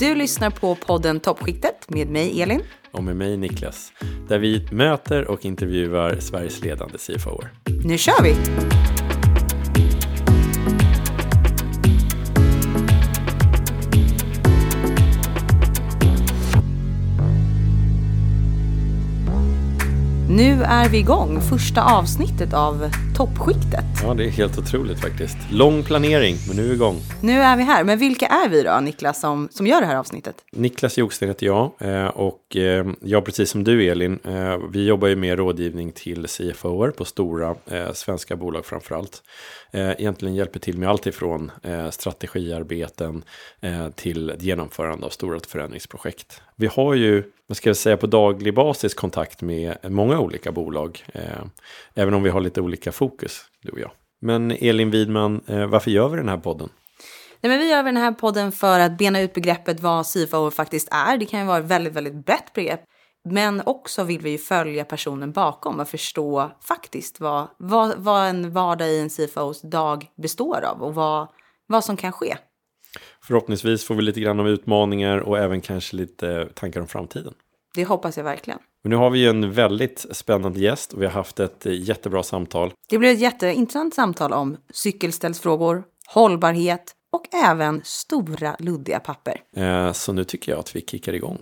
Du lyssnar på podden Toppskiktet med mig Elin. Och med mig Niklas. Där vi möter och intervjuar Sveriges ledande CFOer. Nu kör vi! Nu är vi igång, första avsnittet av toppskiktet. Ja, det är helt otroligt faktiskt. Lång planering, men nu är vi igång. Nu är vi här, men vilka är vi då, Niklas, som, som gör det här avsnittet? Niklas Joksten heter jag eh, och eh, jag, precis som du Elin, eh, vi jobbar ju med rådgivning till CFOer på stora svenska bolag framför allt. Egentligen hjälper till med allt ifrån strategiarbeten till genomförande av stora förändringsprojekt. Vi har ju vad ska jag säga, på daglig basis kontakt med många olika bolag. Eh, även om vi har lite olika fokus, du och jag. Men Elin Widman, eh, varför gör vi den här podden? Nej, men vi gör den här podden för att bena ut begreppet vad CFO faktiskt är. Det kan ju vara ett väldigt, väldigt brett begrepp. Men också vill vi ju följa personen bakom och förstå faktiskt vad, vad, vad en vardag i en CFOs dag består av och vad, vad som kan ske. Förhoppningsvis får vi lite grann om utmaningar och även kanske lite tankar om framtiden. Det hoppas jag verkligen. Men nu har vi ju en väldigt spännande gäst och vi har haft ett jättebra samtal. Det blev ett jätteintressant samtal om cykelställsfrågor, hållbarhet och även stora luddiga papper. Eh, så nu tycker jag att vi kickar igång.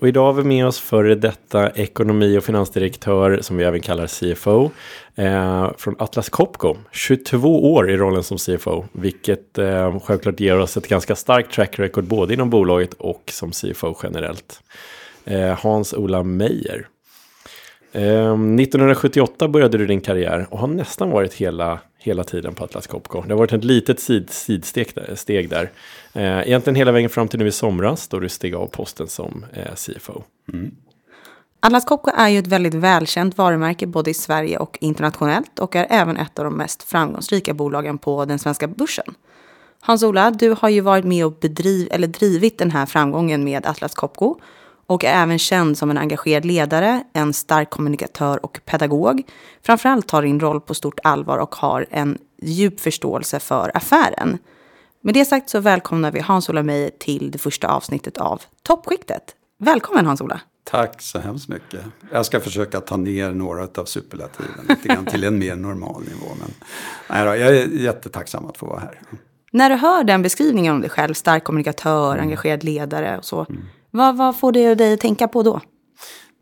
Och idag har vi med oss före detta ekonomi och finansdirektör som vi även kallar CFO eh, från Atlas Copco. 22 år i rollen som CFO, vilket eh, självklart ger oss ett ganska starkt track record både inom bolaget och som CFO generellt. Eh, Hans-Ola Meijer. Eh, 1978 började du din karriär och har nästan varit hela hela tiden på Atlas Copco. Det har varit ett litet sid, sidsteg där. Steg där. Eh, egentligen hela vägen fram till nu i somras då du steg av posten som eh, CFO. Mm. Atlas Copco är ju ett väldigt välkänt varumärke både i Sverige och internationellt och är även ett av de mest framgångsrika bolagen på den svenska börsen. Hans-Ola, du har ju varit med och bedriv, eller drivit den här framgången med Atlas Copco och är även känd som en engagerad ledare, en stark kommunikatör och pedagog. Framförallt tar din roll på stort allvar och har en djup förståelse för affären. Med det sagt så välkomnar vi Hans-Ola Meijer till det första avsnittet av Toppskiktet. Välkommen Hans-Ola! Tack så hemskt mycket. Jag ska försöka ta ner några av superlativen lite grann till en mer normal nivå. Men nej då, jag är jättetacksam att få vara här. När du hör den beskrivningen om dig själv, stark kommunikatör, mm. engagerad ledare och så. Mm. Vad, vad får det dig att tänka på då?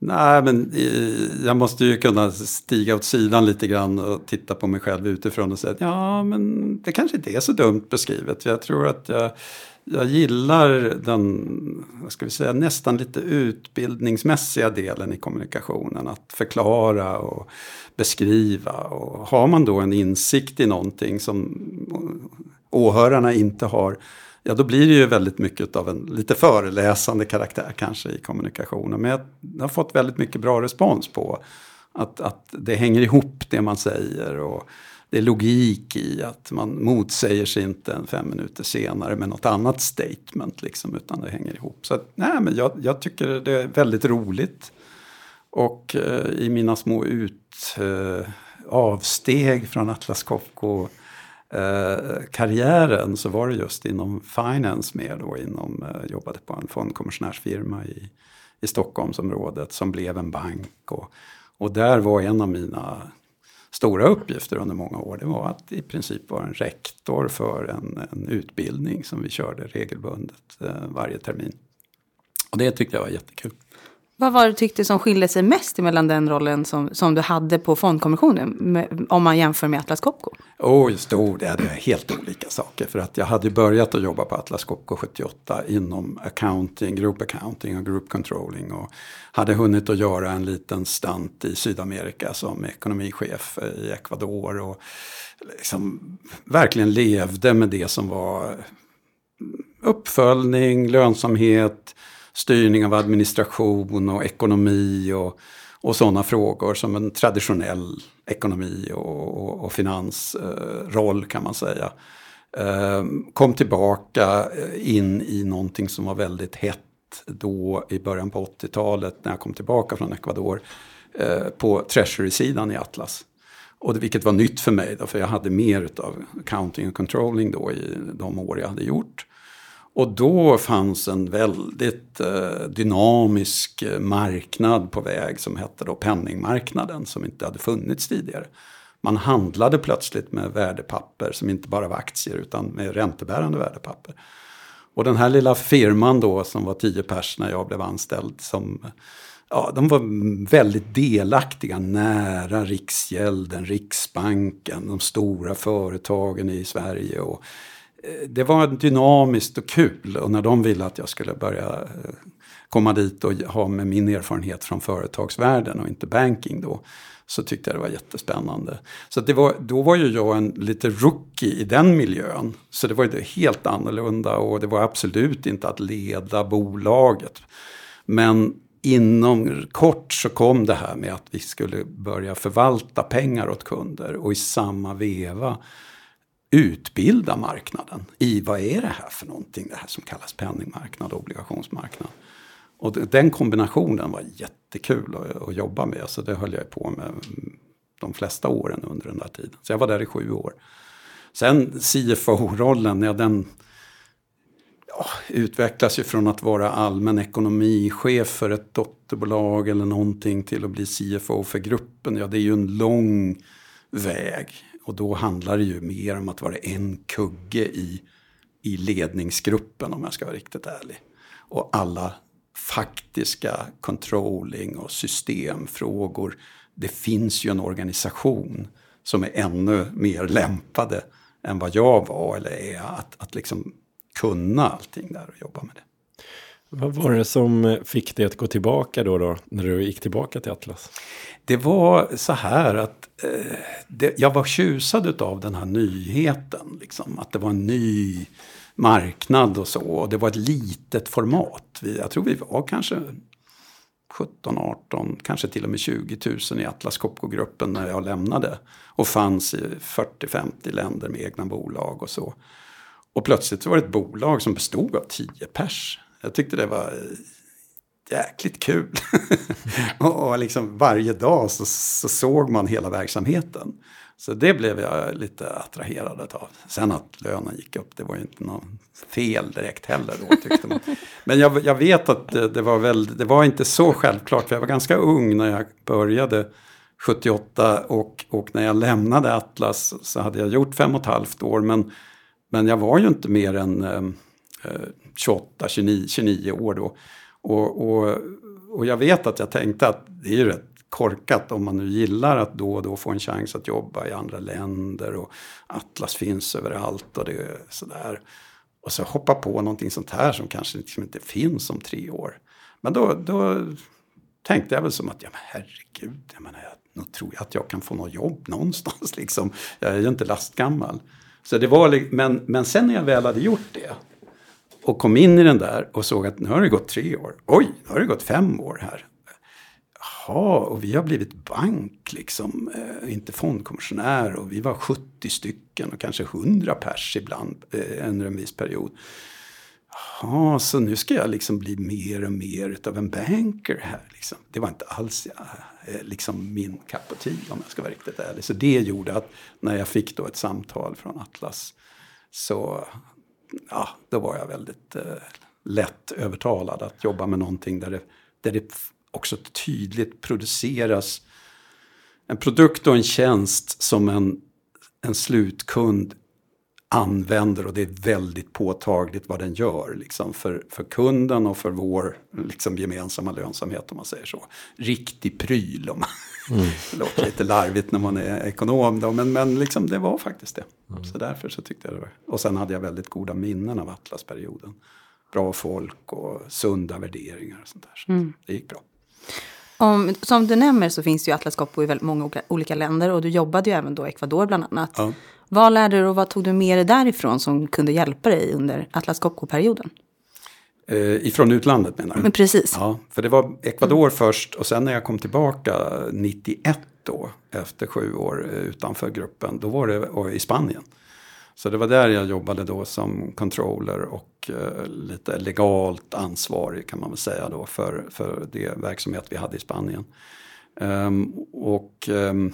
Nej, men eh, jag måste ju kunna stiga åt sidan lite grann och titta på mig själv utifrån och säga att ja, men det kanske inte är så dumt beskrivet. Jag tror att jag, jag gillar den, vad ska vi säga, nästan lite utbildningsmässiga delen i kommunikationen. Att förklara och beskriva. Och har man då en insikt i någonting som åhörarna inte har ja då blir det ju väldigt mycket av en lite föreläsande karaktär kanske i kommunikationen. Men jag har fått väldigt mycket bra respons på att, att det hänger ihop det man säger. och det är logik i att man motsäger sig inte en fem minuter senare med något annat statement. Liksom, utan det hänger ihop. Så att, nej, men jag, jag tycker det är väldigt roligt. Och eh, i mina små ut, eh, avsteg från Atlas Copco eh, karriären så var det just inom finance mer då, inom, eh, jobbade på en fondkommissionärsfirma i, i Stockholmsområdet som blev en bank. Och, och där var en av mina stora uppgifter under många år, det var att i princip vara en rektor för en, en utbildning som vi körde regelbundet eh, varje termin. Och det tyckte jag var jättekul. Vad var det du tyckte som skilde sig mest mellan den rollen som, som du hade på fondkommissionen med, om man jämför med Atlas Copco? Oh, stor, det är helt olika saker. För att jag hade börjat att jobba på Atlas Copco 78 inom accounting, group accounting och group controlling. Och hade hunnit att göra en liten stant i Sydamerika som ekonomichef i Ecuador. Och liksom verkligen levde med det som var uppföljning, lönsamhet, styrning av administration och ekonomi och, och sådana frågor som en traditionell ekonomi och, och, och finansroll eh, kan man säga. Eh, kom tillbaka eh, in i någonting som var väldigt hett då i början på 80-talet när jag kom tillbaka från Ecuador. på Treasury-sidan i Atlas. Och det, vilket var nytt för mig, då, för jag hade mer av accounting och controlling då i de år jag hade gjort. Och då fanns en väldigt eh, dynamisk eh, marknad på väg som hette då penningmarknaden som inte hade funnits tidigare. Man handlade plötsligt med värdepapper som inte bara var aktier utan med räntebärande värdepapper. Och den här lilla firman då som var tio pers när jag blev anställd som ja, de var väldigt delaktiga nära Riksgälden, Riksbanken, de stora företagen i Sverige. Och Eh, det var dynamiskt och kul och när de ville att jag skulle börja eh, komma dit och ha med min erfarenhet från företagsvärlden och inte banking då så tyckte jag det var jättespännande. Så det var, då var ju jag en lite rookie i den miljön. Så det var ju helt annorlunda och det var absolut inte att leda bolaget. Men inom kort så kom det här med att vi skulle börja förvalta pengar åt kunder och i samma veva utbilda marknaden i vad är det här för någonting, det här som kallas penningmarknad och obligationsmarknad. Och den kombinationen var jättekul att, att jobba med, så det höll jag på med de flesta åren under den där tiden. Så jag var där i sju år. Sen CFO-rollen, ja, den ja, utvecklas ju från att vara allmän ekonomichef för ett dotterbolag eller någonting till att bli CFO för gruppen. Ja, det är ju en lång väg. Och då handlar det ju mer om att vara en kugge i, i ledningsgruppen om jag ska vara riktigt ärlig. Och alla faktiska controlling och systemfrågor. Det finns ju en organisation som är ännu mer lämpade än vad jag var eller är att, att liksom kunna allting där och jobba med det. Vad var det som eh, fick dig att gå tillbaka då, då när du gick tillbaka till Atlas? Det var så här att eh, det, jag var tjusad av den här nyheten. Liksom, att det var en ny marknad och så. Och det var ett litet format. Vi, jag tror vi var kanske 17, 18, kanske till och med 20 000 i Atlas Copco-gruppen när jag lämnade. Och fanns i 40-50 länder med egna bolag och så. Och plötsligt var det ett bolag som bestod av 10 pers. Jag tyckte det var jäkligt kul. och liksom varje dag så, så såg man hela verksamheten. Så det blev jag lite attraherad av. Sen att lönen gick upp, det var ju inte något fel direkt heller då tyckte man. Men jag, jag vet att det, det, var väl, det var inte så självklart, för jag var ganska ung när jag började 78 och, och när jag lämnade Atlas så hade jag gjort fem och ett halvt år. Men, men jag var ju inte mer än eh, 28, 29, 29 år då. Och, och, och jag vet att jag tänkte att det är ju rätt korkat om man nu gillar att då och då få en chans att jobba i andra länder och Atlas finns överallt och det sådär. Och så hoppa på någonting sånt här som kanske liksom inte finns om tre år. Men då, då tänkte jag väl som att, ja men herregud, jag menar, jag, nog tror jag att jag kan få något jobb någonstans liksom. Jag är ju inte lastgammal. Så det var, men, men sen när jag väl hade gjort det och kom in i den där och såg att nu har det gått tre år. Oj, nu har det gått fem år här jaha, och vi har blivit bank liksom, eh, inte fondkommissionär och vi var 70 stycken och kanske 100 pers ibland eh, under en viss period. Jaha, så nu ska jag liksom bli mer och mer utav en banker här. Liksom. Det var inte alls ja, eh, liksom min cup of tea om jag ska vara riktigt ärlig. Så det gjorde att när jag fick då ett samtal från Atlas så ja, då var jag väldigt eh, lätt övertalad att jobba med någonting där det, där det också tydligt produceras en produkt och en tjänst som en, en slutkund använder och det är väldigt påtagligt vad den gör liksom, för, för kunden och för vår liksom, gemensamma lönsamhet om man säger så. Riktig pryl om man mm. det låter lite larvigt när man är ekonom då, men, men liksom, det var faktiskt det. Mm. Så därför så tyckte jag det var. Och sen hade jag väldigt goda minnen av Atlasperioden. Bra folk och sunda värderingar och sånt där. Så mm. det gick bra. Om, som du nämner så finns det ju Atlas Copco i väldigt många olika länder och du jobbade ju även då i Ecuador bland annat. Ja. Vad lärde du och vad tog du med dig därifrån som kunde hjälpa dig under Atlas Copco-perioden? Eh, ifrån utlandet menar du? Men precis. Ja, för det var Ecuador mm. först och sen när jag kom tillbaka 91 då, efter sju år utanför gruppen, då var det i Spanien. Så det var där jag jobbade då som controller och eh, lite legalt ansvarig kan man väl säga då för, för det verksamhet vi hade i Spanien. Um, och um,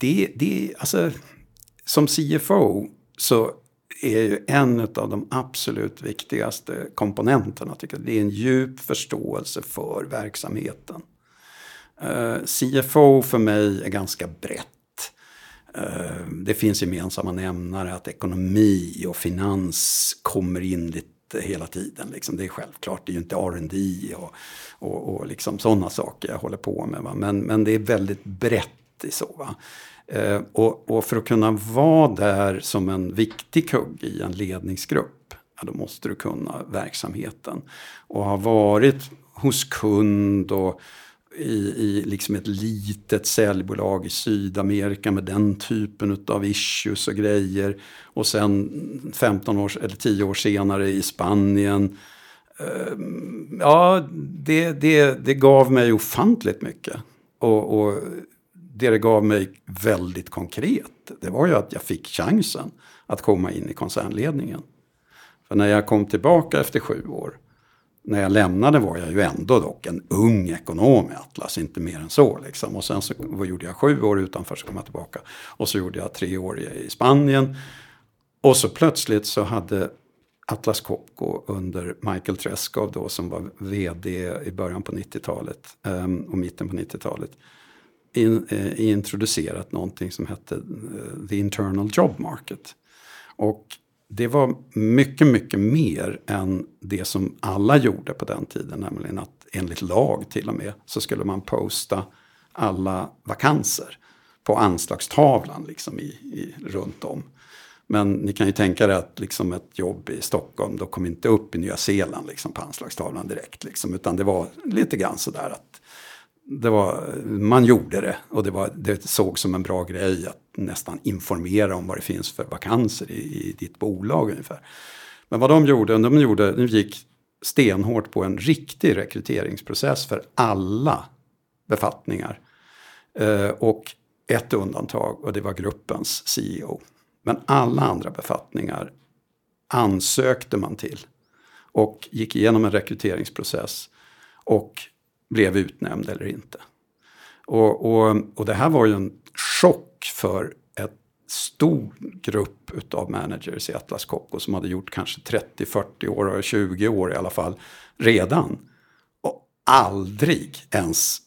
det, det, alltså, som CFO så är ju en av de absolut viktigaste komponenterna. Tycker jag. Det är en djup förståelse för verksamheten. Eh, uh, CFO för mig är ganska brett. Uh, det finns gemensamma nämnare att ekonomi och finans kommer in lite hela tiden. Liksom. Det är självklart, det är ju inte R&D och, och, och liksom sådana saker jag håller på med. Va? Men, men det är väldigt brett i så. Va? Eh, och, och, för att kunna vara där som en viktig kugg i en ledningsgrupp, ja, då måste du kunna verksamheten. Och ha varit hos kund och i, i liksom ett litet säljbolag i Sydamerika med den typen av issues och grejer. Och sen 15 år, eller 10 år senare i Spanien. Eh, ja, det, det, det gav mig ofantligt mycket. Och, och det det gav mig väldigt konkret, det var ju att jag fick chansen att komma in i koncernledningen. För när jag kom tillbaka efter sju år, när jag lämnade var jag ju ändå dock en ung ekonom i Atlas, inte mer än så. Liksom. Och sen så gjorde jag sju år utanför så kom jag tillbaka. Och så gjorde jag tre år i Spanien. Och så plötsligt så hade Atlas Copco under Michael Treschow då som var vd i början på 90-talet ehm, och mitten på 90-talet in, eh, introducerat någonting som hette eh, The Internal Job Market. Och det var mycket, mycket mer än det som alla gjorde på den tiden. Nämligen att enligt lag till och med så skulle man posta alla vakanser på anslagstavlan liksom i, i, runt om. Men ni kan ju tänka er att liksom ett jobb i Stockholm, då kom inte upp i Nya Zeeland liksom på anslagstavlan direkt. Liksom, utan det var lite grann sådär att det var, man gjorde det och det, var, det såg som en bra grej att nästan informera om vad det finns för vakanser i, i ditt bolag ungefär. Men vad de gjorde, de gjorde, de gick stenhårt på en riktig rekryteringsprocess för alla befattningar. Eh, och ett undantag och det var gruppens CEO. Men alla andra befattningar ansökte man till och gick igenom en rekryteringsprocess. Och blev utnämnd eller inte. Och, och, och det här var ju en chock för ett stor grupp utav managers i Atlas Copco som hade gjort kanske 30-40 år, 20 år i alla fall, redan. Och aldrig ens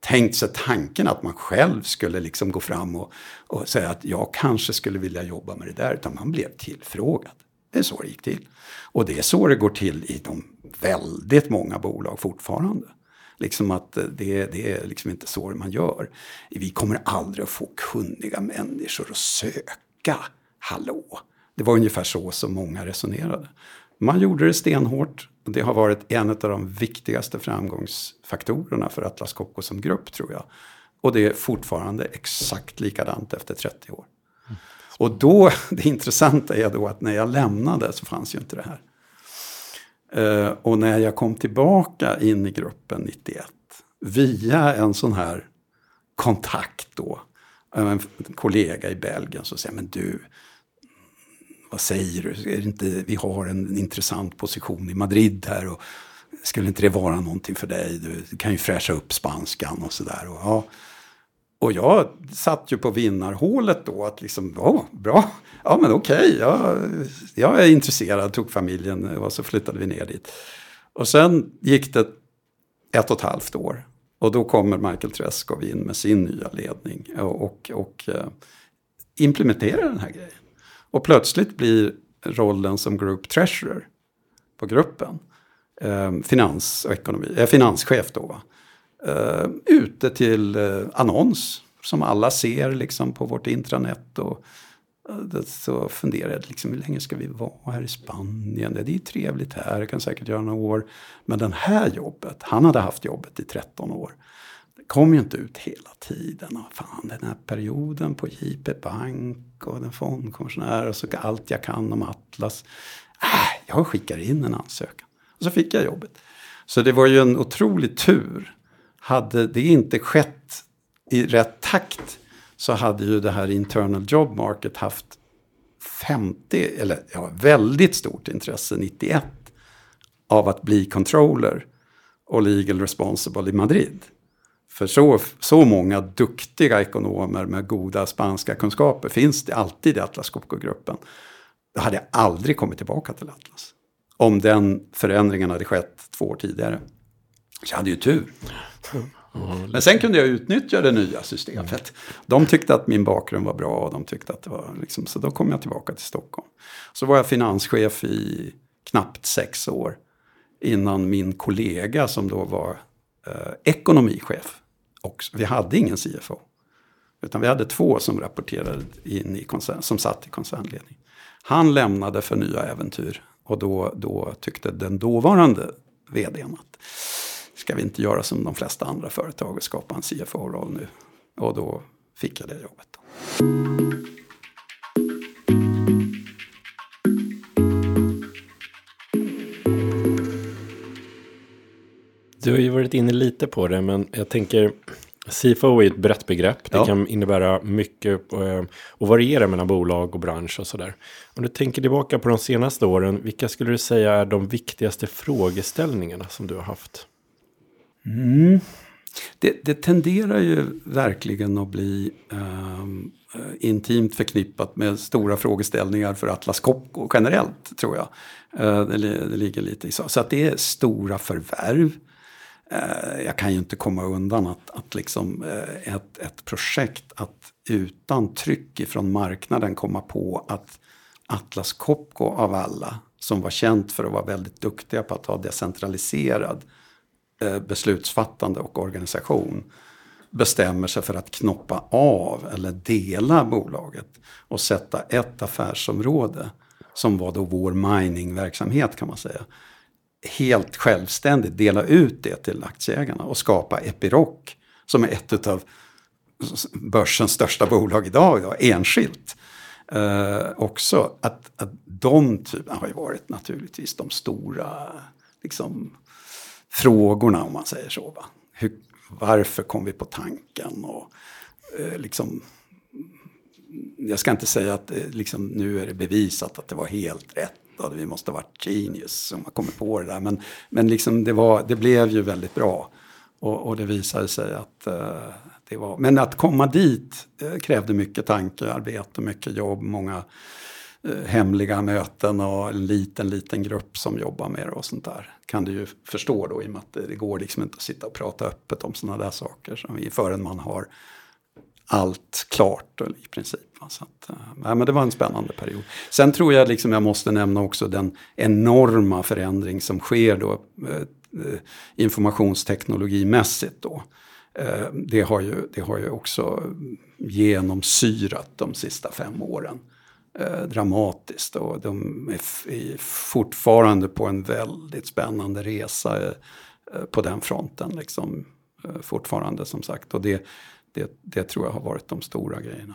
tänkt sig tanken att man själv skulle liksom gå fram och, och säga att jag kanske skulle vilja jobba med det där, utan man blev tillfrågad. Det är så det gick till. Och det är så det går till i de väldigt många bolag fortfarande. Liksom att det, det är liksom inte så man gör. Vi kommer aldrig att få kunniga människor att söka. Hallå! Det var ungefär så som många resonerade. Man gjorde det stenhårt. Och det har varit en av de viktigaste framgångsfaktorerna för Atlas Copco som grupp tror jag. Och det är fortfarande exakt likadant efter 30 år. Och då, det intressanta är då att när jag lämnade så fanns ju inte det här. Eh, och när jag kom tillbaka in i gruppen 91 via en sån här kontakt då, eh, en kollega i Belgien som säger men du, vad säger du, är det inte, vi har en intressant position i Madrid här och skulle inte det vara någonting för dig? Du kan ju fräscha upp spanskan och sådär. Och, ja och jag satt ju på vinnarhålet då att liksom, ja, bra, ja men okej, okay, jag, jag är intresserad, tog familjen och så flyttade vi ner dit. Och sen gick det ett och ett halvt år. Och då kommer Michael Treskov in med sin nya ledning och, och, och eh, implementerar den här grejen. Och plötsligt blir rollen som Group Treasurer på gruppen, eh, finans och ekonomi, eh, finanschef då, uh, ute till eh, annons som alla ser liksom på vårt intranät. Och, eh, så funderade jag, liksom, hur länge ska vi vara här i Spanien? Det är trevligt här, jag kan säkert göra några år. Men det här jobbet, han hade haft jobbet i 13 år. Det kom ju inte ut hela tiden. Och fan, den här perioden på JP Bank och den fondkommissionär och så allt jag kan om Atlas. Äh, jag skickar in en ansökan. Och så fick jag jobbet. Så det var ju en otrolig tur. Hade det inte skett i rätt takt så hade ju det här internal job market haft 50, eller ja, väldigt stort intresse 91 av att bli controller och legal responsible i Madrid. För så, så många duktiga ekonomer med goda spanska kunskaper finns det alltid i Atlas Copco-gruppen. Då hade jag aldrig kommit tillbaka till Atlas. Om den förändringen hade skett två år tidigare. Så jag hade ju tur. Men sen kunde jag utnyttja det nya systemet. De tyckte att min bakgrund var bra och de tyckte att det var liksom, så då kom jag tillbaka till Stockholm. Så var jag finanschef i knappt sex år innan min kollega som då var eh, ekonomichef. Och vi hade ingen CFO. Utan vi hade två som rapporterade in i koncern, som satt i koncernledning. Han lämnade för nya äventyr och då, då tyckte den dåvarande vdn att ska vi inte göra som de flesta andra företag och skapa en CFO-roll nu? Och då fick jag det jobbet. Du har ju varit inne lite på det, men jag tänker CFO är ett brett begrepp. Det ja. kan innebära mycket eh, och variera mellan bolag och bransch och sådär. Om du tänker tillbaka på de senaste åren, vilka skulle du säga är de viktigaste frågeställningarna som du har haft? Mm. Det, det, tenderar ju verkligen att bli ehm, eh, intimt förknippat med stora frågeställningar för Atlas Copco generellt, tror jag. Eh, det, det, ligger lite i så. Så att det är stora förvärv. Eh, jag kan ju inte komma undan att, att liksom, eh, ett, ett projekt att utan tryck ifrån marknaden komma på att Atlas Copco av alla, som var känt för att vara väldigt duktiga på att ha decentraliserad Eh, Eh, beslutsfattande och organisation bestämmer sig för att knoppa av eller dela bolaget och sätta ett affärsområde som var då vår miningverksamhet kan man säga. Helt självständigt dela ut det till aktieägarna och skapa Epiroc som är ett av börsens största bolag idag, då, enskilt. Eh, också att, att de typerna har ju varit naturligtvis de stora liksom, frågorna om man säger så. Va? Hur, varför kom vi på tanken? Och, eh, liksom, jag ska inte säga att eh, liksom, nu är det bevisat att det var helt rätt. Och vi måste ha varit genius som har kommit på det där. Men, men liksom det, var, det blev ju väldigt bra. Och, och det visade sig att eh, det var... Men att komma dit eh, krävde mycket tankearbete, mycket jobb, många Eh, hemliga möten och en liten, liten grupp som jobbar med det och sånt där. Kan du ju förstå då i och med att det går liksom inte att sitta och prata öppet om sådana där saker som vi, förrän man har allt klart i princip. Så att, eh, nej, men det var en spännande period. Sen tror jag liksom jag måste nämna också den enorma förändring som sker då eh, eh informationsteknologimässigt då. Det har, ju, det har ju också genomsyrat de sista fem åren eh, dramatiskt. Och de är fortfarande på en väldigt spännande resa eh, eh, på den fronten. Liksom, eh, fortfarande som sagt. Och det, det, det tror jag har varit de stora grejerna.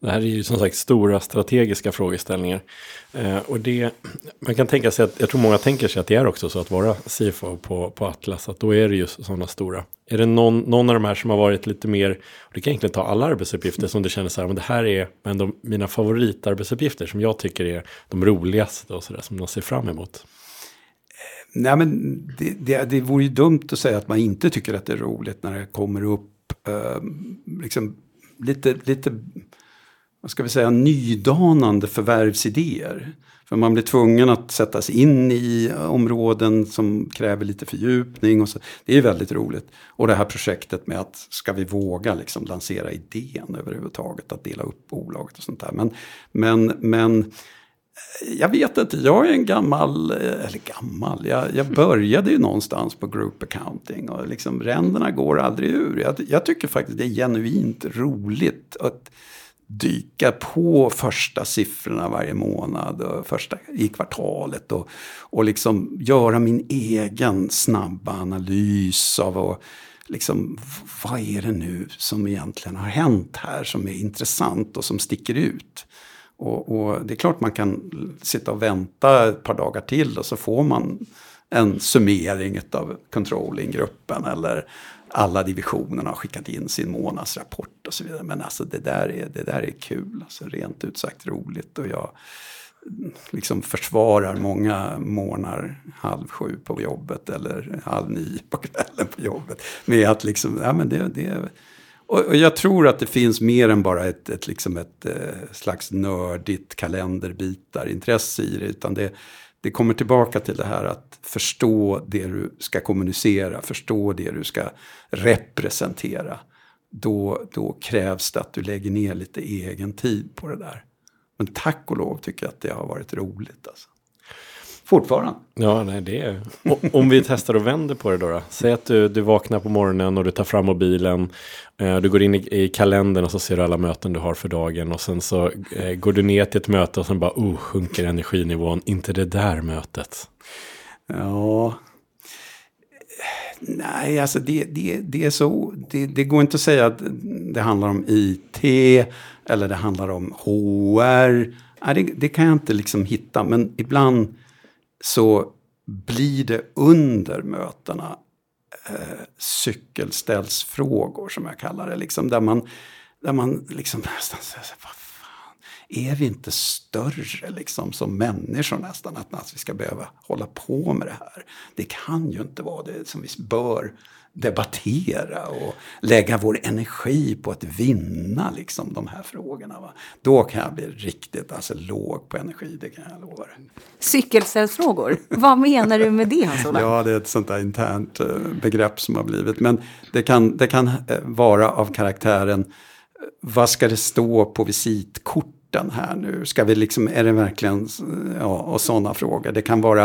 Det här är ju som sagt stora strategiska frågeställningar. Eh, och det, man kan tänka sig att, jag tror många tänker sig att det är också så att vara CFO på, på Atlas, att då är det ju sådana stora. Är det någon, någon av de här som har varit lite mer, och det kan egentligen ta alla arbetsuppgifter som du känner så här, men det här är men de, mina favoritarbetsuppgifter som jag tycker är de roligaste och sådär, som de ser fram emot? Nej men det, det, det vore ju dumt att säga att man inte tycker att det är roligt när det kommer upp eh, liksom lite, lite vad ska vi säga, nydanande förvärvsidéer. För man blir tvungen att sätta sig in i områden som kräver lite fördjupning. Och så. Det är väldigt roligt. Och det här projektet med att ska vi våga liksom lansera idén överhuvudtaget, att dela upp bolaget och sånt där. Men, men, men jag vet inte, jag är en gammal, eller gammal, jag, jag började ju någonstans på group accounting och liksom ränderna går aldrig ur. Jag, jag tycker faktiskt det är genuint roligt att dyka på första siffrorna varje månad och första i kvartalet och, och liksom göra min egen snabba analys av och liksom, vad är det nu som egentligen har hänt här som är intressant och som sticker ut. Och, och det är klart man kan sitta och vänta ett par dagar till och så får man en summering av controllinggruppen eller alla divisionerna har skickat in sin månadsrapport och så vidare. Men alltså det där är, det där är kul, alltså rent ut sagt roligt. Och jag, mm, liksom försvarar många morgnar halv sju på jobbet eller halv nio på kvällen på jobbet. Med att liksom, ja men det, det och, och jag tror att det finns mer än bara ett, ett, liksom ett eh, slags nördigt kalenderbitarintresse i det. Utan det, det kommer tillbaka till det här att förstå det du ska kommunicera, förstå det du ska representera. Då, då krävs det att du lägger ner lite egen tid på det där. Men tack och lov tycker jag att det har varit roligt. Alltså. Fortfarande. Ja, nej, det är... Om vi testar och vänder på det då, då. Säg att du, du vaknar på morgonen och du tar fram mobilen. Eh, du går in i, i kalendern och så ser du alla möten du har för dagen. Och sen så eh, går du ner till ett möte och sen bara, oh, sjunker energinivån. Inte det där mötet. Ja, Nej, alltså det, det, det är så. Det, det, går inte att säga att det handlar om IT eller det handlar om HR. Nej, det, det kan jag inte liksom hitta. Men ibland så blir det under mötena eh, cykelställsfrågor som jag kallar det. Liksom, där man, där man liksom nästan säger vad fan, är vi inte större liksom som människor nästan att, att vi ska behöva hålla på med det här? Det kan ju inte vara det som vi bör debattera och lägga vår energi på att vinna liksom, de här frågorna. Va? Då kan jag bli riktigt alltså, låg på energi, det kan jag lova. Cykelställsfrågor, vad menar du med det hans Ja, det är ett sånt där internt eh, begrepp som har blivit. Men det kan, det kan eh, vara av karaktären, eh, vad ska det stå på visitkort den här nu? Ska vi liksom, är det verkligen, ja, och sådana frågor. Det kan vara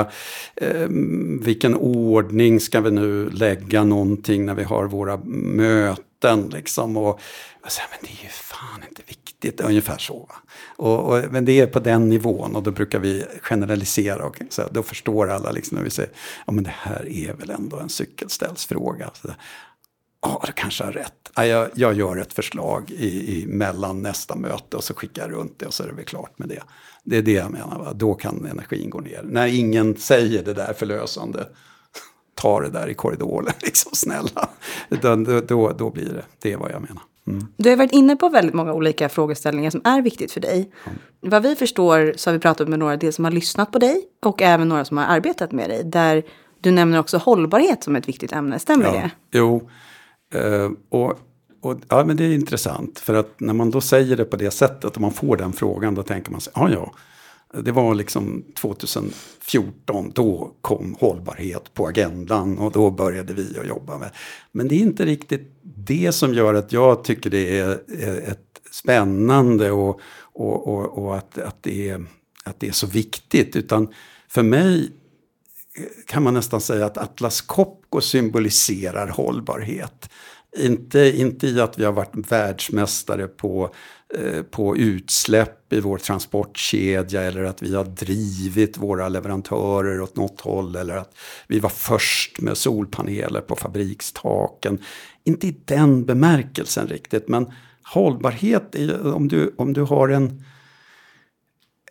eh, vilken ordning ska vi nu lägga någonting när vi har våra möten liksom. Och, jag säger, men det är ju fan inte viktigt, ungefär så. Och, och, men det är på den nivån och då brukar vi generalisera och så, då förstår alla liksom när vi säger, ja men det här är väl ändå en cykelställsfråga. Så, ja, du kanske har rätt. Ja, jag, jag gör ett förslag i, i, mellan nästa möte och så skickar jag runt det och så är det väl klart med det. Det är det jag menar, va? då kan energin gå ner. När ingen säger det där förlösande, ta det där i korridoren, liksom snälla. Då, då, då blir det, det är vad jag menar. Mm. Du har varit inne på väldigt många olika frågeställningar som är viktigt för dig. Mm. Vad vi förstår så har vi pratat med några dels som har lyssnat på dig och även några som har arbetat med dig. Där du nämner också hållbarhet som ett viktigt ämne, stämmer ja. det? Jo, Eh, och, och, ja, men det är intressant, för att när man då säger det på det sättet och man får den frågan, då tänker man sig, ja ja, det var liksom 2014, då kom hållbarhet på agendan och då började vi att jobba med. Men det är inte riktigt det som gör att jag tycker det är ett spännande och, och, och, och att, att, det är, att det är så viktigt. Utan för mig kan man nästan säga att Atlas Copco symboliserar hållbarhet. Inte, inte i att vi har varit världsmästare på, eh, på utsläpp i vår transportkedja eller att vi har drivit våra leverantörer åt något håll eller att vi var först med solpaneler på fabrikstaken. Inte i den bemärkelsen riktigt, men hållbarhet är om du, om du har en,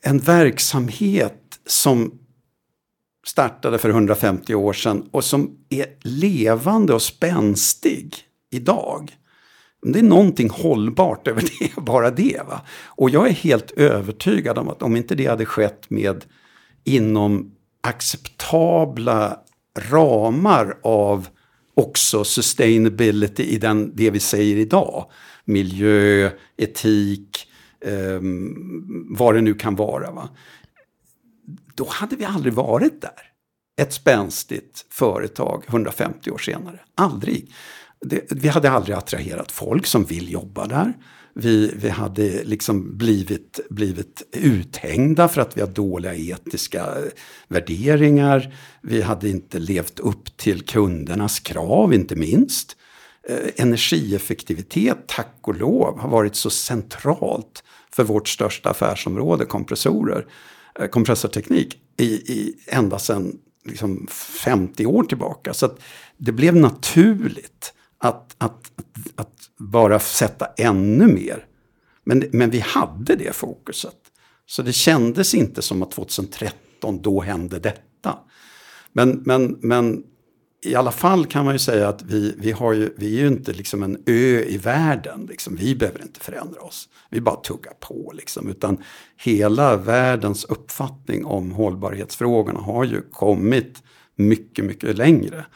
en verksamhet som startade för 150 år sedan och som är levande och spänstig idag. Det är någonting hållbart över det, bara det. Va? Och jag är helt övertygad om att om inte det hade skett med inom acceptabla ramar av också sustainability i den, det vi säger idag. Miljö, etik, eh, vad det nu kan vara. Va? Då hade vi aldrig varit där. Ett spänstigt företag 150 år senare. Aldrig det, vi hade aldrig attraherat folk som vill jobba där. Vi, vi hade liksom blivit, blivit uthängda för att vi har dåliga etiska värderingar. Vi hade inte levt upp till kundernas krav, inte minst. Eh, energieffektivitet, tack och lov, har varit så centralt för vårt största affärsområde, kompressorer, Eh, kompressorteknik, i, i, ända sedan liksom 50 år tillbaka. Så det blev naturligt att, att, att, att bara sätta ännu mer. Men, men vi hade det fokuset. Så det kändes inte som att 2013, då hände detta. Men, men, men i alla fall kan man ju säga att vi, vi, har ju, vi är ju inte liksom en ö i världen. Liksom. Vi behöver inte förändra oss. Vi bara tuggar på. Liksom. Utan hela världens uppfattning om hållbarhetsfrågorna har ju kommit mycket, mycket längre.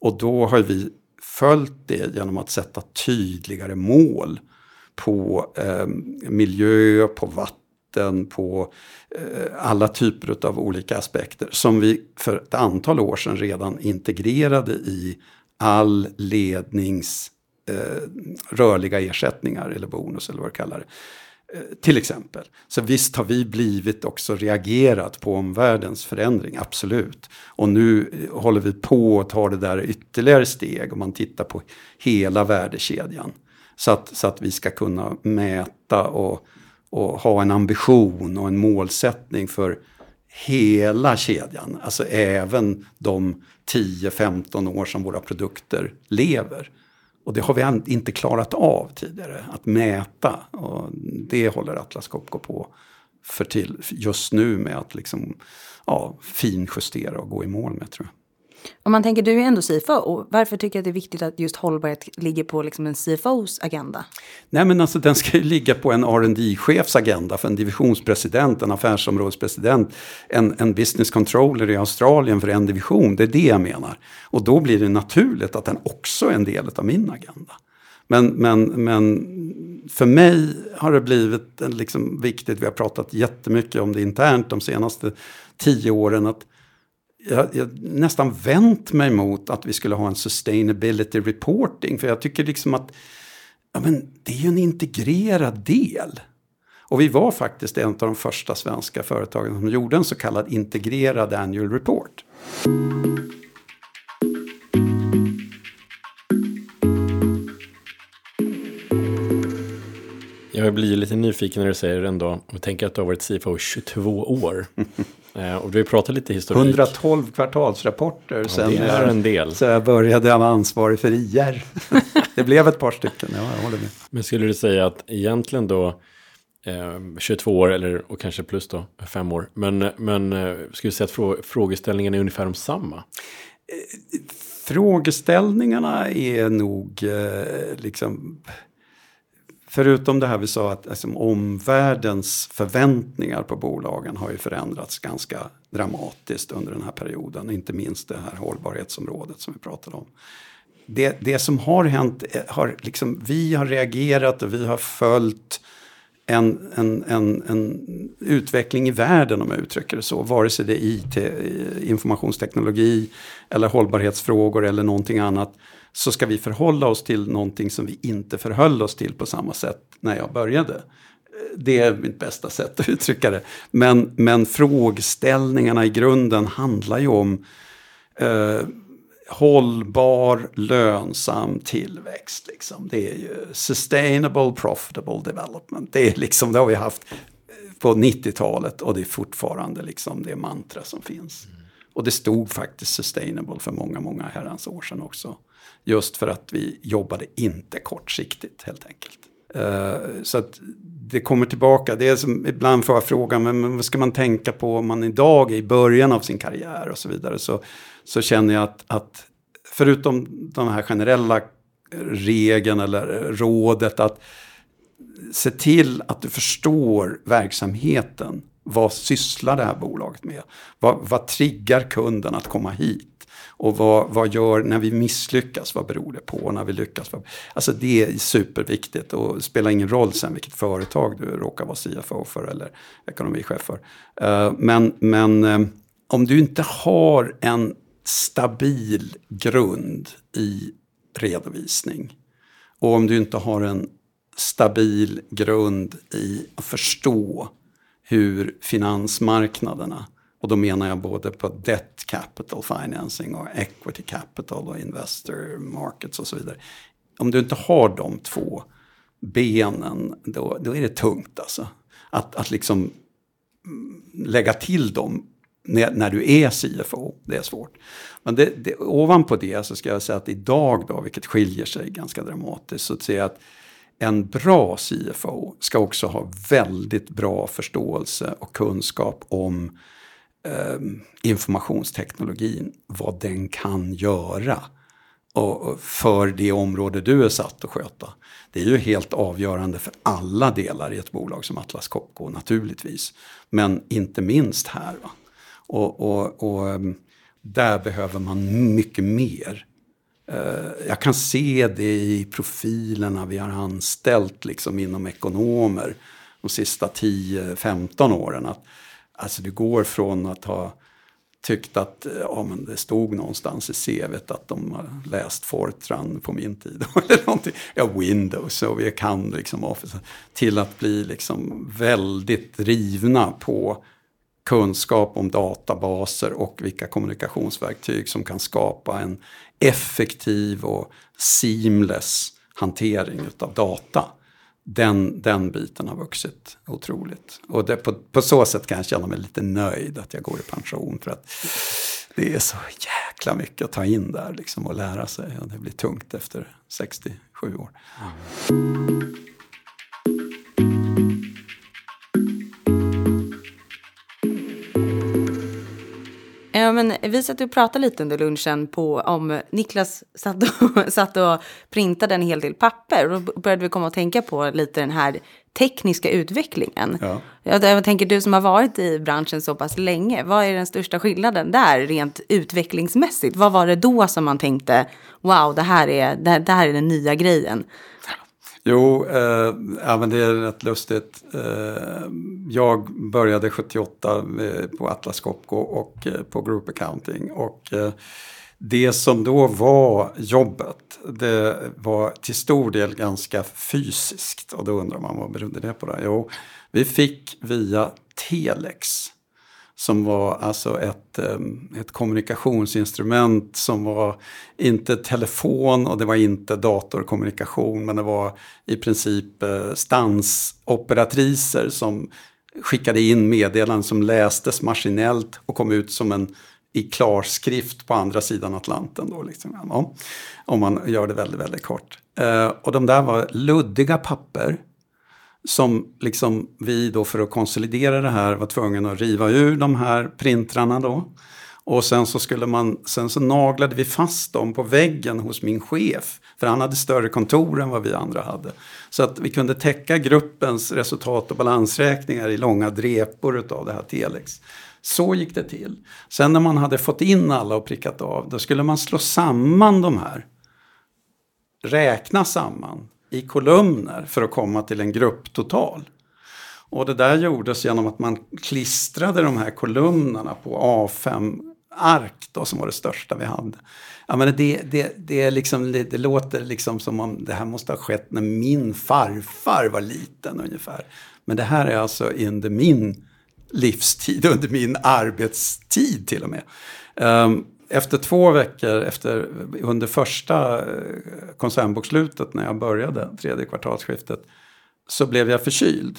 Och då har vi följt det genom att sätta tydligare mål på eh, miljö, på vatten, på eh, alla typer av olika aspekter som vi för ett antal år sedan redan integrerade i all lednings eh, rörliga ersättningar eller bonus eller vad du kallar det. Eh, till exempel. Så visst har vi blivit också reagerat på omvärldens förändring, absolut. Och nu håller vi på att ta det där ytterligare steg om man tittar på hela värdekedjan. Så att, så att vi ska kunna mäta och, och ha en ambition och en målsättning för hela kedjan. Alltså även de 10-15 år som våra produkter lever. Och det har vi inte klarat av tidigare, att mäta. Och det håller Atlas Copco på för till just nu med att liksom, ja, finjustera och gå i mål med tror jag. Om man tänker, du är ändå CFO. Varför tycker du att det är viktigt att just hållbarhet ligger på liksom en CFOs agenda? Nej, men alltså den ska ju ligga på en rd chefs agenda för en divisionspresident, en affärsområdespresident, en, en business controller i Australien för en division. Det är det jag menar. Och då blir det naturligt att den också är en del av min agenda. Men, men, men för mig har det blivit liksom viktigt, vi har pratat jättemycket om det internt de senaste tio åren, att jag, jag nästan vänt mig mot att vi skulle ha en sustainability reporting. För jag tycker liksom att ja, men det är ju en integrerad del. Och vi var faktiskt en av de första svenska företagen som gjorde en så kallad integrerad annual report. Jag blir lite nyfiken när du säger det ändå. Och tänker att du har varit CFO i 22 år. Eh, och du pratat lite historik. 112 kvartalsrapporter ja, sen, jag, en del. så jag började vara ansvarig för IR. det blev ett par stycken, ja, jag håller med. Men skulle du säga att egentligen då eh, 22 år eller och kanske plus då, fem år. Men, men eh, skulle du säga att frå frågeställningen är ungefär om samma? Eh, frågeställningarna är nog eh, liksom Förutom det här vi sa att liksom, omvärldens förväntningar på bolagen har ju förändrats ganska dramatiskt under den här perioden. Inte minst det här hållbarhetsområdet som vi pratade om. Det, det som har hänt, eh, har liksom, vi har reagerat och vi har följt en, en, en, en utveckling i världen om jag uttrycker det så. Vare sig det är IT, eh, informationsteknologi eller hållbarhetsfrågor eller någonting annat så ska vi förhålla oss till någonting som vi inte förhöll oss till på samma sätt när jag började. Det är mitt bästa sätt att uttrycka det. Men, men frågeställningarna i grunden handlar ju om eh, hållbar, lönsam tillväxt. Liksom. Det är ju sustainable, profitable development. Det, är liksom, det har vi haft på 90-talet och det är fortfarande liksom det mantra som finns. Mm. Och det stod faktiskt sustainable för många, många herrans år sedan också. Just för att vi jobbade inte kortsiktigt helt enkelt. Uh, så att det kommer tillbaka. Det är som ibland får jag frågan, men vad ska man tänka på om man idag är i början av sin karriär och så vidare. Så, så känner jag att, att förutom de här generella regeln eller rådet att se till att du förstår verksamheten. Vad sysslar det här bolaget med? Vad, vad triggar kunden att komma hit? Och vad, vad gör när vi misslyckas? Vad beror det på? När vi lyckas? Alltså det är superviktigt och spelar ingen roll sen vilket företag du råkar vara CFO för eller ekonomichef för. Eh, men men eh, om du inte har en stabil grund i redovisning och om du inte har en stabil grund i att förstå hur finansmarknaderna och då menar jag både på debt capital financing och equity capital och investor markets och så vidare. Om du inte har de två benen, då, då är det tungt alltså. Att, att liksom mm, lägga till dem när, när, du är CFO, det är svårt. Men det, det, ovanpå det så ska jag säga att idag då, vilket skiljer sig ganska dramatiskt, så ser jag att en bra CFO ska också ha väldigt bra förståelse och kunskap om eh, informationsteknologin, vad den kan göra och för det område du är satt att sköta. Det är ju helt avgörande för alla delar i ett bolag som Atlas Copco naturligtvis. Men inte minst här. Va? Och, och, och ehm, där behöver man mycket mer. Ehm, jag kan se det i profilerna vi har anställt liksom inom ekonomer de sista 10-15 åren. Att, alltså det går från att ha tyckt att eh, ja, men det stod någonstans i CVt att de har läst Fortran på min tid. eller någonting. Ja, Windows och vi kan liksom Office. Till att bli liksom väldigt drivna på kunskap om databaser och vilka kommunikationsverktyg som kan skapa en effektiv och seamless hantering av data den, den biten har vuxit otroligt. Och det, på, på så sätt kan jag känna mig lite nöjd att jag går i pension. För att det är så jäkla mycket att ta in där liksom, och lära sig. Och det blir tungt efter 67 år. Mm. Ja, men vi satt och pratade lite under lunchen på om Niklas satt och, satt och printade en hel del papper. Och då började vi komma att tänka på lite den här tekniska utvecklingen. Ja. Jag, jag tänker du som har varit i branschen så pass länge. Vad är den största skillnaden där rent utvecklingsmässigt? Vad var det då som man tänkte wow, det här är, det, det här är den nya grejen? Jo, eh, men det är rätt lustigt. Eh, jag började 78 med, på Atlas Copco och eh, på Group Accounting. Och eh, det som då var jobbet, det var till stor del ganska fysiskt. Och då undrar man vad berodde det på? Det? Jo, vi fick via Telex som var alltså ett, ehm, ett kommunikationsinstrument som var inte telefon och det var inte datorkommunikation men det var i princip eh, stansoperatriser som skickade in meddelanden som lästes maskinellt och kom ut som en i klarskrift på andra sidan Atlanten. Då, liksom, ja, om man gör det väldigt, väldigt kort. Eh, och de där var luddiga papper som liksom vi då för att konsolidera det här var tvungna att riva ur de här printrarna då. Och sen så skulle man, sen så naglade vi fast dem på väggen hos min chef. För han hade större kontor än vad vi andra hade. Så att vi kunde täcka gruppens resultat och balansräkningar i långa drepor av det här telex. Så gick det till. Sen när man hade fått in alla och prickat av, då skulle man slå samman de här. Räkna samman i kolumner för att komma till en grupptotal. Och det där gjordes genom att man klistrade de här kolumnerna på A5-ark då, som var det största vi hade. Ja, men det, det, det, är liksom, det, det, låter liksom som om det här måste ha skett när min farfar var liten ungefär. Men det här är alltså under min livstid, under min arbetstid till och med. Um, efter två veckor, efter, under första eh, koncernbokslutet när jag började, tredje kvartalsskiftet, så blev jag förkyld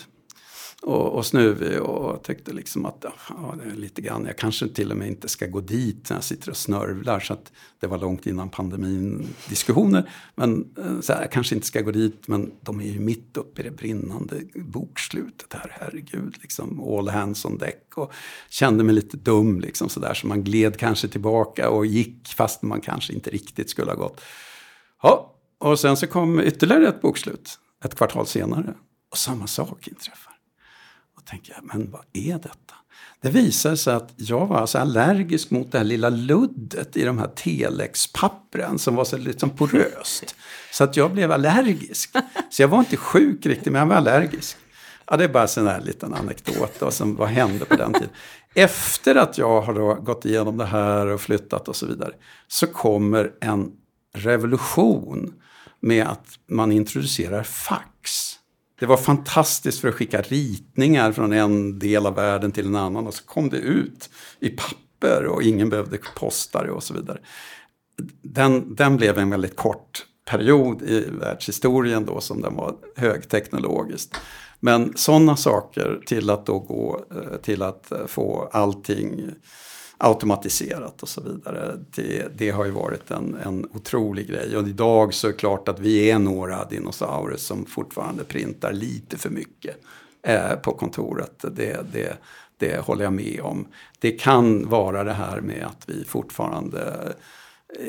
och, och snuvig och tyckte liksom att ja, det är lite grann, jag kanske till och med inte ska gå dit när jag sitter och snörvlar. Så att det var långt innan pandemin diskussioner. Men eh, så här, jag kanske inte ska gå dit men de är ju mitt uppe i det brinnande bokslutet här, herregud. Liksom all hands on deck och kände mig lite dum liksom sådär. Så man gled kanske tillbaka och gick fast man kanske inte riktigt skulle ha gått. Ja, och sen så kom ytterligare ett bokslut ett kvartal senare. Och samma sak inträffade tänker jag, men vad är detta? Det visade sig att jag var alltså allergisk mot det här lilla luddet i de här telexpappren som var så liksom poröst. Så att jag blev allergisk. Så jag var inte sjuk riktigt, men jag var allergisk. Ja, det är bara en sån här liten anekdot då, som vad hände på den tiden. Efter att jag har gått igenom det här och flyttat och så vidare så kommer en revolution med att man introducerar fax. Det var fantastiskt för att skicka ritningar från en del av världen till en annan och så kom det ut i papper och ingen behövde posta det och så vidare. Den, den blev en väldigt kort period i världshistorien då som den var högteknologiskt. Men sådana saker till att då gå eh, till att eh, få allting automatiserat och så vidare. Det, det har ju varit en, en otrolig grej. Och idag så är det klart att vi är några dinosaurier som fortfarande printar lite för mycket. eh, på kontoret. Det, det, det håller jag med om. Det kan vara det här med att vi fortfarande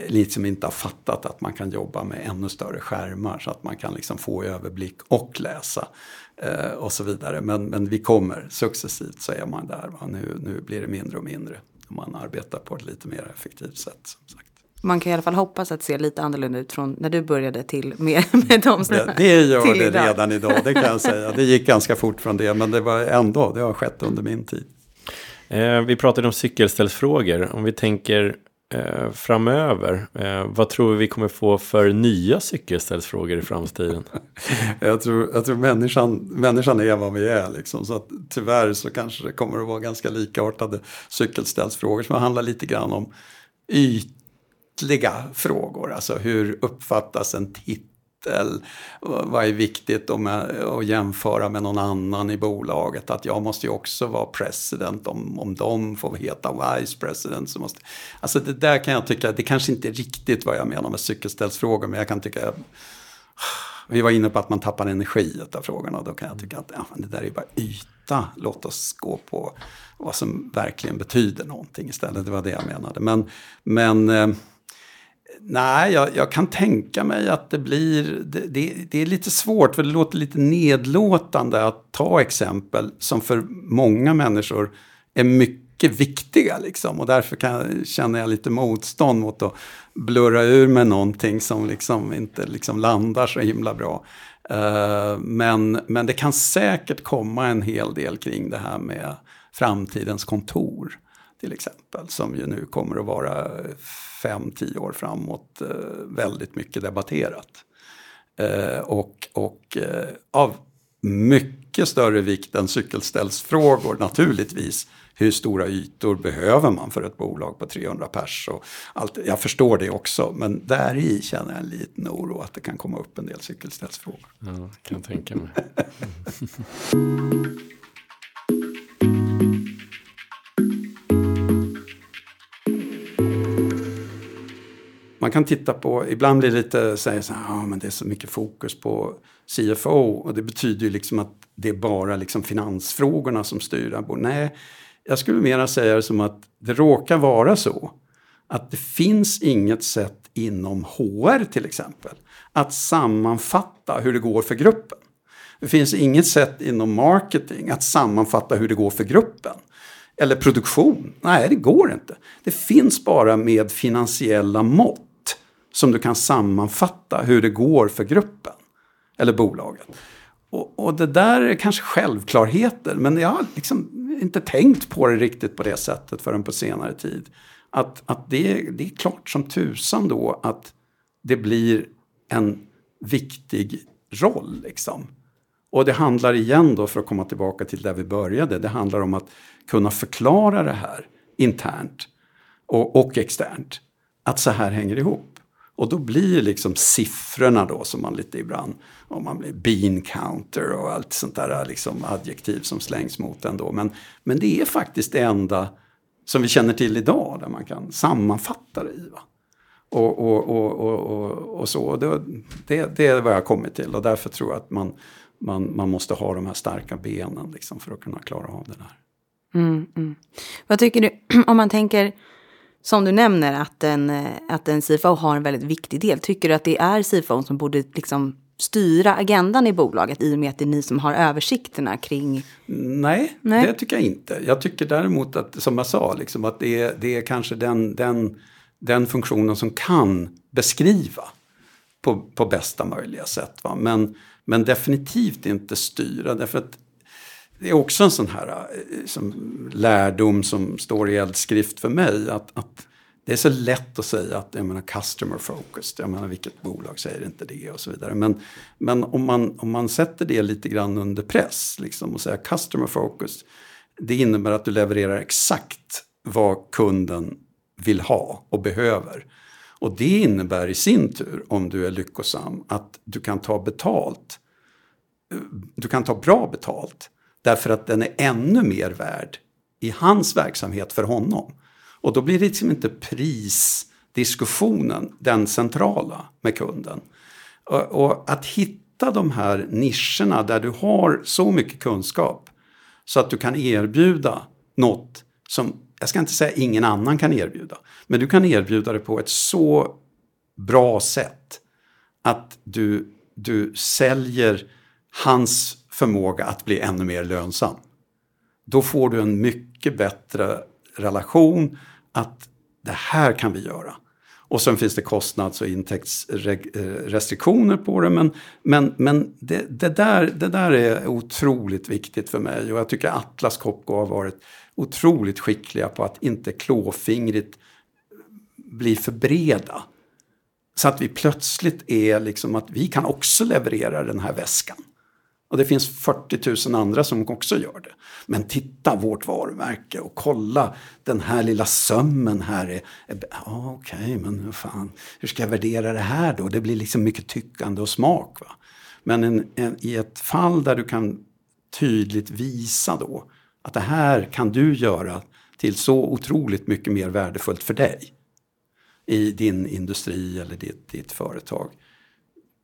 liksom inte har fattat att man kan jobba med ännu större skärmar så att man kan liksom få överblick och läsa eh, och så vidare. Men, men vi kommer successivt så är man där. Va? Nu, nu blir det mindre och mindre. Man arbetar på ett lite mer effektivt sätt. Som sagt. Man kan i alla fall hoppas att se lite annorlunda ut från när du började till med, med de det, det gör det idag. redan idag, det kan jag säga. Det gick ganska fort från det, men det var ändå, det har skett under min tid. Eh, vi pratade om cykelställsfrågor. Om vi tänker eh, framöver? Eh, vad tror vi vi kommer få för nya cykelställsfrågor i framtiden? jag tror, jag tror människan, människan är vad vi är. Liksom. Så att, tyvärr så kanske det kommer att vara ganska likartade cykelställsfrågor som handlar lite grann om ytliga frågor. Alltså hur uppfattas en titt vad är viktigt att jämföra med någon annan i bolaget? Att jag måste ju också vara president om, om de får heta vice president. Så måste, alltså det där kan jag tycka, det kanske inte är riktigt vad jag menar med cykelställsfrågor, men jag kan tycka vi var inne på att man tappar energi av frågorna. Då kan jag tycka att ja, det där är bara yta. Låt oss gå på vad som verkligen betyder någonting istället. Det var det jag menade. Men, men eh, Nej, jag, jag, kan tänka mig att det blir... Det, det, det, är lite svårt, för det låter lite nedlåtande att ta exempel som för många människor är mycket viktiga. Liksom. Och därför kan, känner jag lite motstånd mot att blurra ur med någonting som liksom inte liksom landar så himla bra. Uh, men, men det kan säkert komma en hel del kring det här med framtidens kontor. Till exempel, som ju nu kommer att vara fem, tio år framåt eh, väldigt mycket debatterat. Eh, och och eh, av mycket större vikt än cykelställsfrågor naturligtvis. Hur stora ytor behöver man för ett bolag på 300 pers? Och allt, jag förstår det också, men där i känner jag en liten oro att det kan komma upp en del cykelställsfrågor. Ja, kan tänka mig. man kan titta på, ibland blir det lite, säger så här, ah, men det är så mycket fokus på CFO och det betyder ju liksom att det är bara liksom finansfrågorna som styr. Nej, jag skulle mera säga det som att det råkar vara så att det finns inget sätt inom HR till exempel att sammanfatta hur det går för gruppen. Det finns inget sätt inom marketing att sammanfatta hur det går för gruppen. Eller produktion. Nej, det går inte. Det finns bara med finansiella mått som du kan sammanfatta hur det går för gruppen eller bolaget. Och, och det där är kanske självklarheter, men jag har liksom inte tänkt på det riktigt på det sättet förrän på senare tid. Att, att det, det är klart som tusan då att det blir en viktig roll. Liksom. Och det handlar igen då, för att komma tillbaka till där vi började, det handlar om att kunna förklara det här internt och, och externt. Att så här hänger ihop. Och då blir liksom siffrorna då som man lite ibland, om man blir bean counter och allt sånt där liksom adjektiv som slängs mot den då. Men, men det är faktiskt det enda som vi känner till idag där man kan sammanfatta det i. Va? Och, och, och, och, och, så. Det, det, det är vad jag har kommit till och därför tror jag att man, man, man måste ha de här starka benen liksom för att kunna klara av det där. Mm, mm. Vad tycker du, om man tänker som du nämner att en, eh, att en CFO har en väldigt viktig del. Tycker du att det är CFO som borde liksom styra agendan i bolaget i och med att det är ni som har översikterna kring? Nej, Nej. det tycker jag inte. Jag tycker däremot att, som jag sa, liksom, att det är, det är kanske den, den, den funktionen som kan beskriva på, på bästa möjliga sätt. Va? Men, men definitivt inte styra. Därför att det är också en sån här eh, som lärdom som står i eldskrift för mig. Att, att det är så lätt att säga att jag menar customer focused, jag menar vilket bolag säger inte det och så vidare. Men, men om, man, om man sätter det lite grann under press liksom, och säger customer focused, det innebär att du levererar exakt vad kunden vill ha och behöver. Och det innebär i sin tur, om du är lyckosam, att du kan ta betalt. Eh, du kan ta bra betalt Därför att den är ännu mer värd i hans verksamhet för honom. Och då blir det liksom inte prisdiskussionen den centrala med kunden. Och, och att hitta hitta de här nischerna där du har så mycket kunskap så att du kan erbjuda något som, jag ska inte säga ingen annan kan erbjuda, men du kan erbjuda det på ett så bra sätt att du, du säljer hans förmåga att bli ännu mer lönsam. Då får du en mycket bättre relation att det här kan vi göra. Och sen finns det kostnads och intäktsrestriktioner på det. Men, men, men det, det, där, det där är otroligt viktigt för mig. Och jag tycker Atlas Copco har varit otroligt skickliga på att inte klåfingrigt bli för breda. Så att vi plötsligt är liksom att vi kan också leverera den här väskan. Och det finns 40 000 andra som också gör det. Men titta vårt varumärke och kolla den här lilla sömmen här. Är, är, ah, Okej, okay, men fan, hur ska jag värdera det här då? Det blir liksom mycket tyckande och smak. Va? Men en, en, i ett fall där du kan tydligt visa då att det här kan du göra till så otroligt mycket mer värdefullt för dig i din industri eller ditt, ditt företag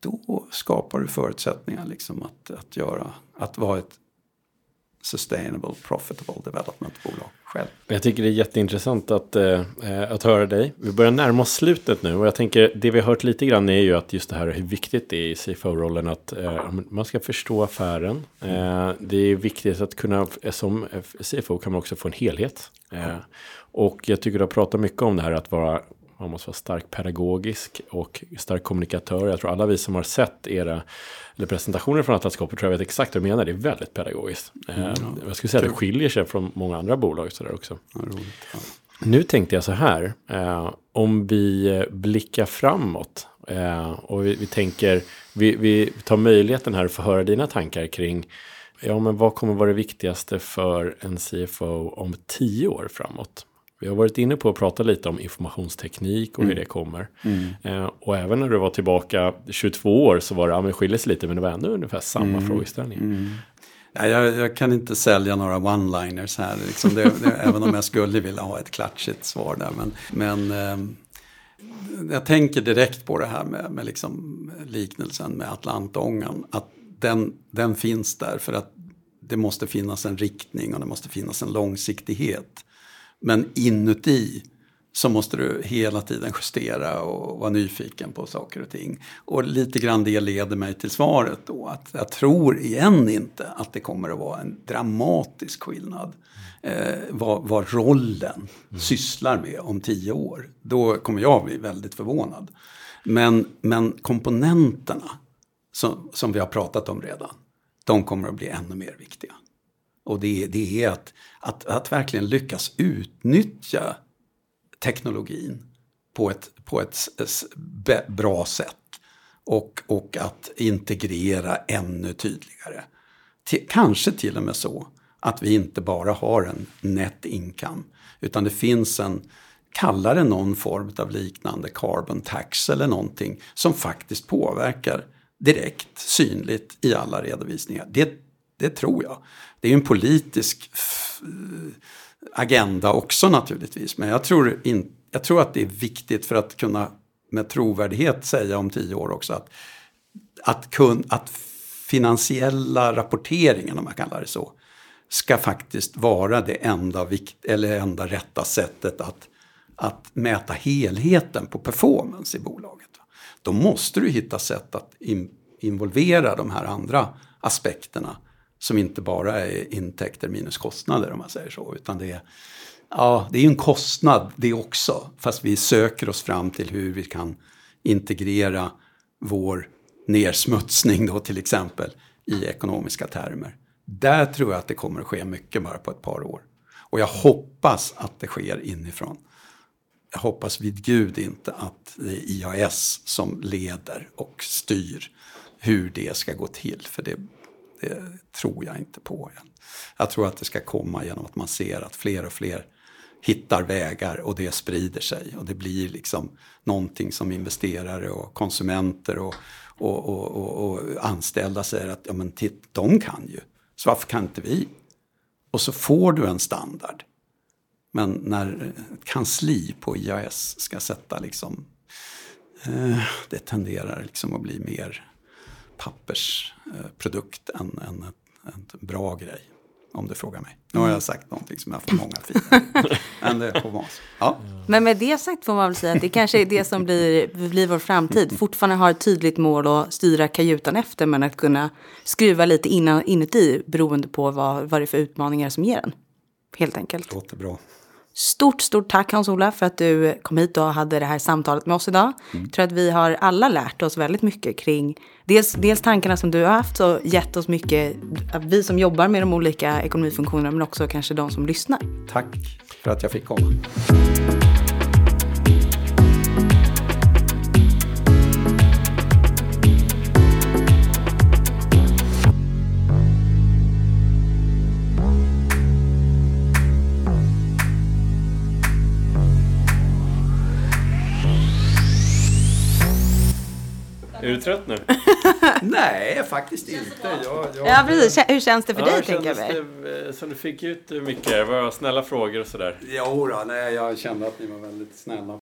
då skapar du förutsättningar liksom att, att, göra, att vara ett sustainable profitable development-bolag själv. Jag tycker det är jätteintressant att, eh, att höra dig. Vi börjar närma oss slutet nu och jag tänker det vi har hört lite grann är ju att just det här hur viktigt det är i CFO-rollen att eh, man ska förstå affären. Eh, det är viktigt att kunna, eh, som CFO kan man också få en helhet. Eh, och jag tycker du har pratat mycket om det här att vara man måste vara stark pedagogisk och stark kommunikatör. Jag tror alla vi som har sett era eller presentationer från Atlas Copper tror jag vet exakt vad du menar. Det är väldigt pedagogiskt. Mm, ja. Jag skulle säga att det skiljer sig från många andra bolag sådär också. Ja, roligt, ja. Nu tänkte jag så här. Eh, om vi blickar framåt. Eh, och vi, vi tänker, vi, vi, tar möjligheten här att få höra dina tankar kring Ja, men vad kommer vara det viktigaste för en CFO om tio år framåt? Vi har varit inne på att prata lite om informationsteknik och mm. hur det kommer. Mm. Eh, och även när du var tillbaka 22 år så var det, ja men skiljer sig lite men det var ändå ungefär samma mm. frågeställning. Mm. Ja, jag, jag, kan inte sälja några one-liners här, liksom det, det, även om jag skulle vilja ha ett klatschigt svar där. Men, men eh, jag tänker direkt på det här med, med liksom liknelsen med Atlantångan. Att den, den finns där för att det måste finnas en riktning och det måste finnas en långsiktighet. Men inuti så måste du hela tiden justera och vara nyfiken på saker och ting. Och lite grann det leder mig till svaret då att jag tror igen inte att det kommer att vara en dramatisk skillnad eh, vad, vad rollen mm. sysslar med om tio år. Då kommer jag bli väldigt förvånad. Men, men komponenterna som, som vi har pratat om redan, de kommer att bli ännu mer viktiga. Och det, det är att, att, att verkligen lyckas utnyttja teknologin på ett, på ett bra sätt. Och, och att integrera ännu tydligare. Till, kanske till och med så att vi inte bara har en net income utan det finns en, kalla det någon form av liknande carbon tax eller någonting som faktiskt påverkar direkt synligt i alla redovisningar. Det, det tror jag. Det är en politisk agenda också naturligtvis. Men jag tror, in, jag tror att det är viktigt för att kunna med trovärdighet säga om tio år också att, att, kun, att finansiella rapporteringen, om man kallar det så, ska faktiskt vara det enda, vikt, eller enda rätta sättet att, att mäta helheten på performance i bolaget. Då måste du hitta sätt att in, involvera de här andra aspekterna som inte bara är intäkter minus kostnader om man säger så. Utan det är, ja, det är en kostnad det också. Fast vi söker oss fram till hur vi kan integrera vår nersmutsning då till exempel i ekonomiska termer. Där tror jag att det kommer att ske mycket bara på ett par år. Och jag hoppas att det sker inifrån. Jag hoppas vid Gud inte att det är IAS som leder och styr hur det ska gå till. För det det tror jag inte på än. Jag tror att det ska komma genom att man ser att fler och fler hittar vägar och det sprider sig. Och det blir liksom någonting som investerare och konsumenter och, och, och, och, och anställda säger att ja, men titt, de kan ju. Så varför kan inte vi? Och så får du en standard. Men när ett kansli på IAS ska sätta liksom, eh, det tenderar liksom att bli mer pappersprodukt än, än ett, ett bra grej. Om du frågar mig. Nu har jag sagt någonting som jag får många fiender. Men det får vara så. Ja. Men med det sagt får man väl säga att det kanske är det som blir, blir vår framtid. Fortfarande ha ett tydligt mål att styra kajutan efter men att kunna skruva lite innan, inuti beroende på vad, vad det är för utmaningar som ger den. Helt enkelt. Låter bra. Stort, stort tack Hans-Ola för att du kom hit och hade det här samtalet med oss idag. Jag tror att vi har alla lärt oss väldigt mycket kring dels, dels tankarna som du har haft och gett oss mycket, vi som jobbar med de olika ekonomifunktionerna men också kanske de som lyssnar. Tack för att jag fick komma. Är du trött nu? Nej, faktiskt inte. Jag, jag, Ja, precis. Hur känns det för dig, Ja, tänker jag det, eh, Som du fick ut mycket? Det var snälla frågor och sådär. Jo då, nej, jag kände att ni var väldigt snälla.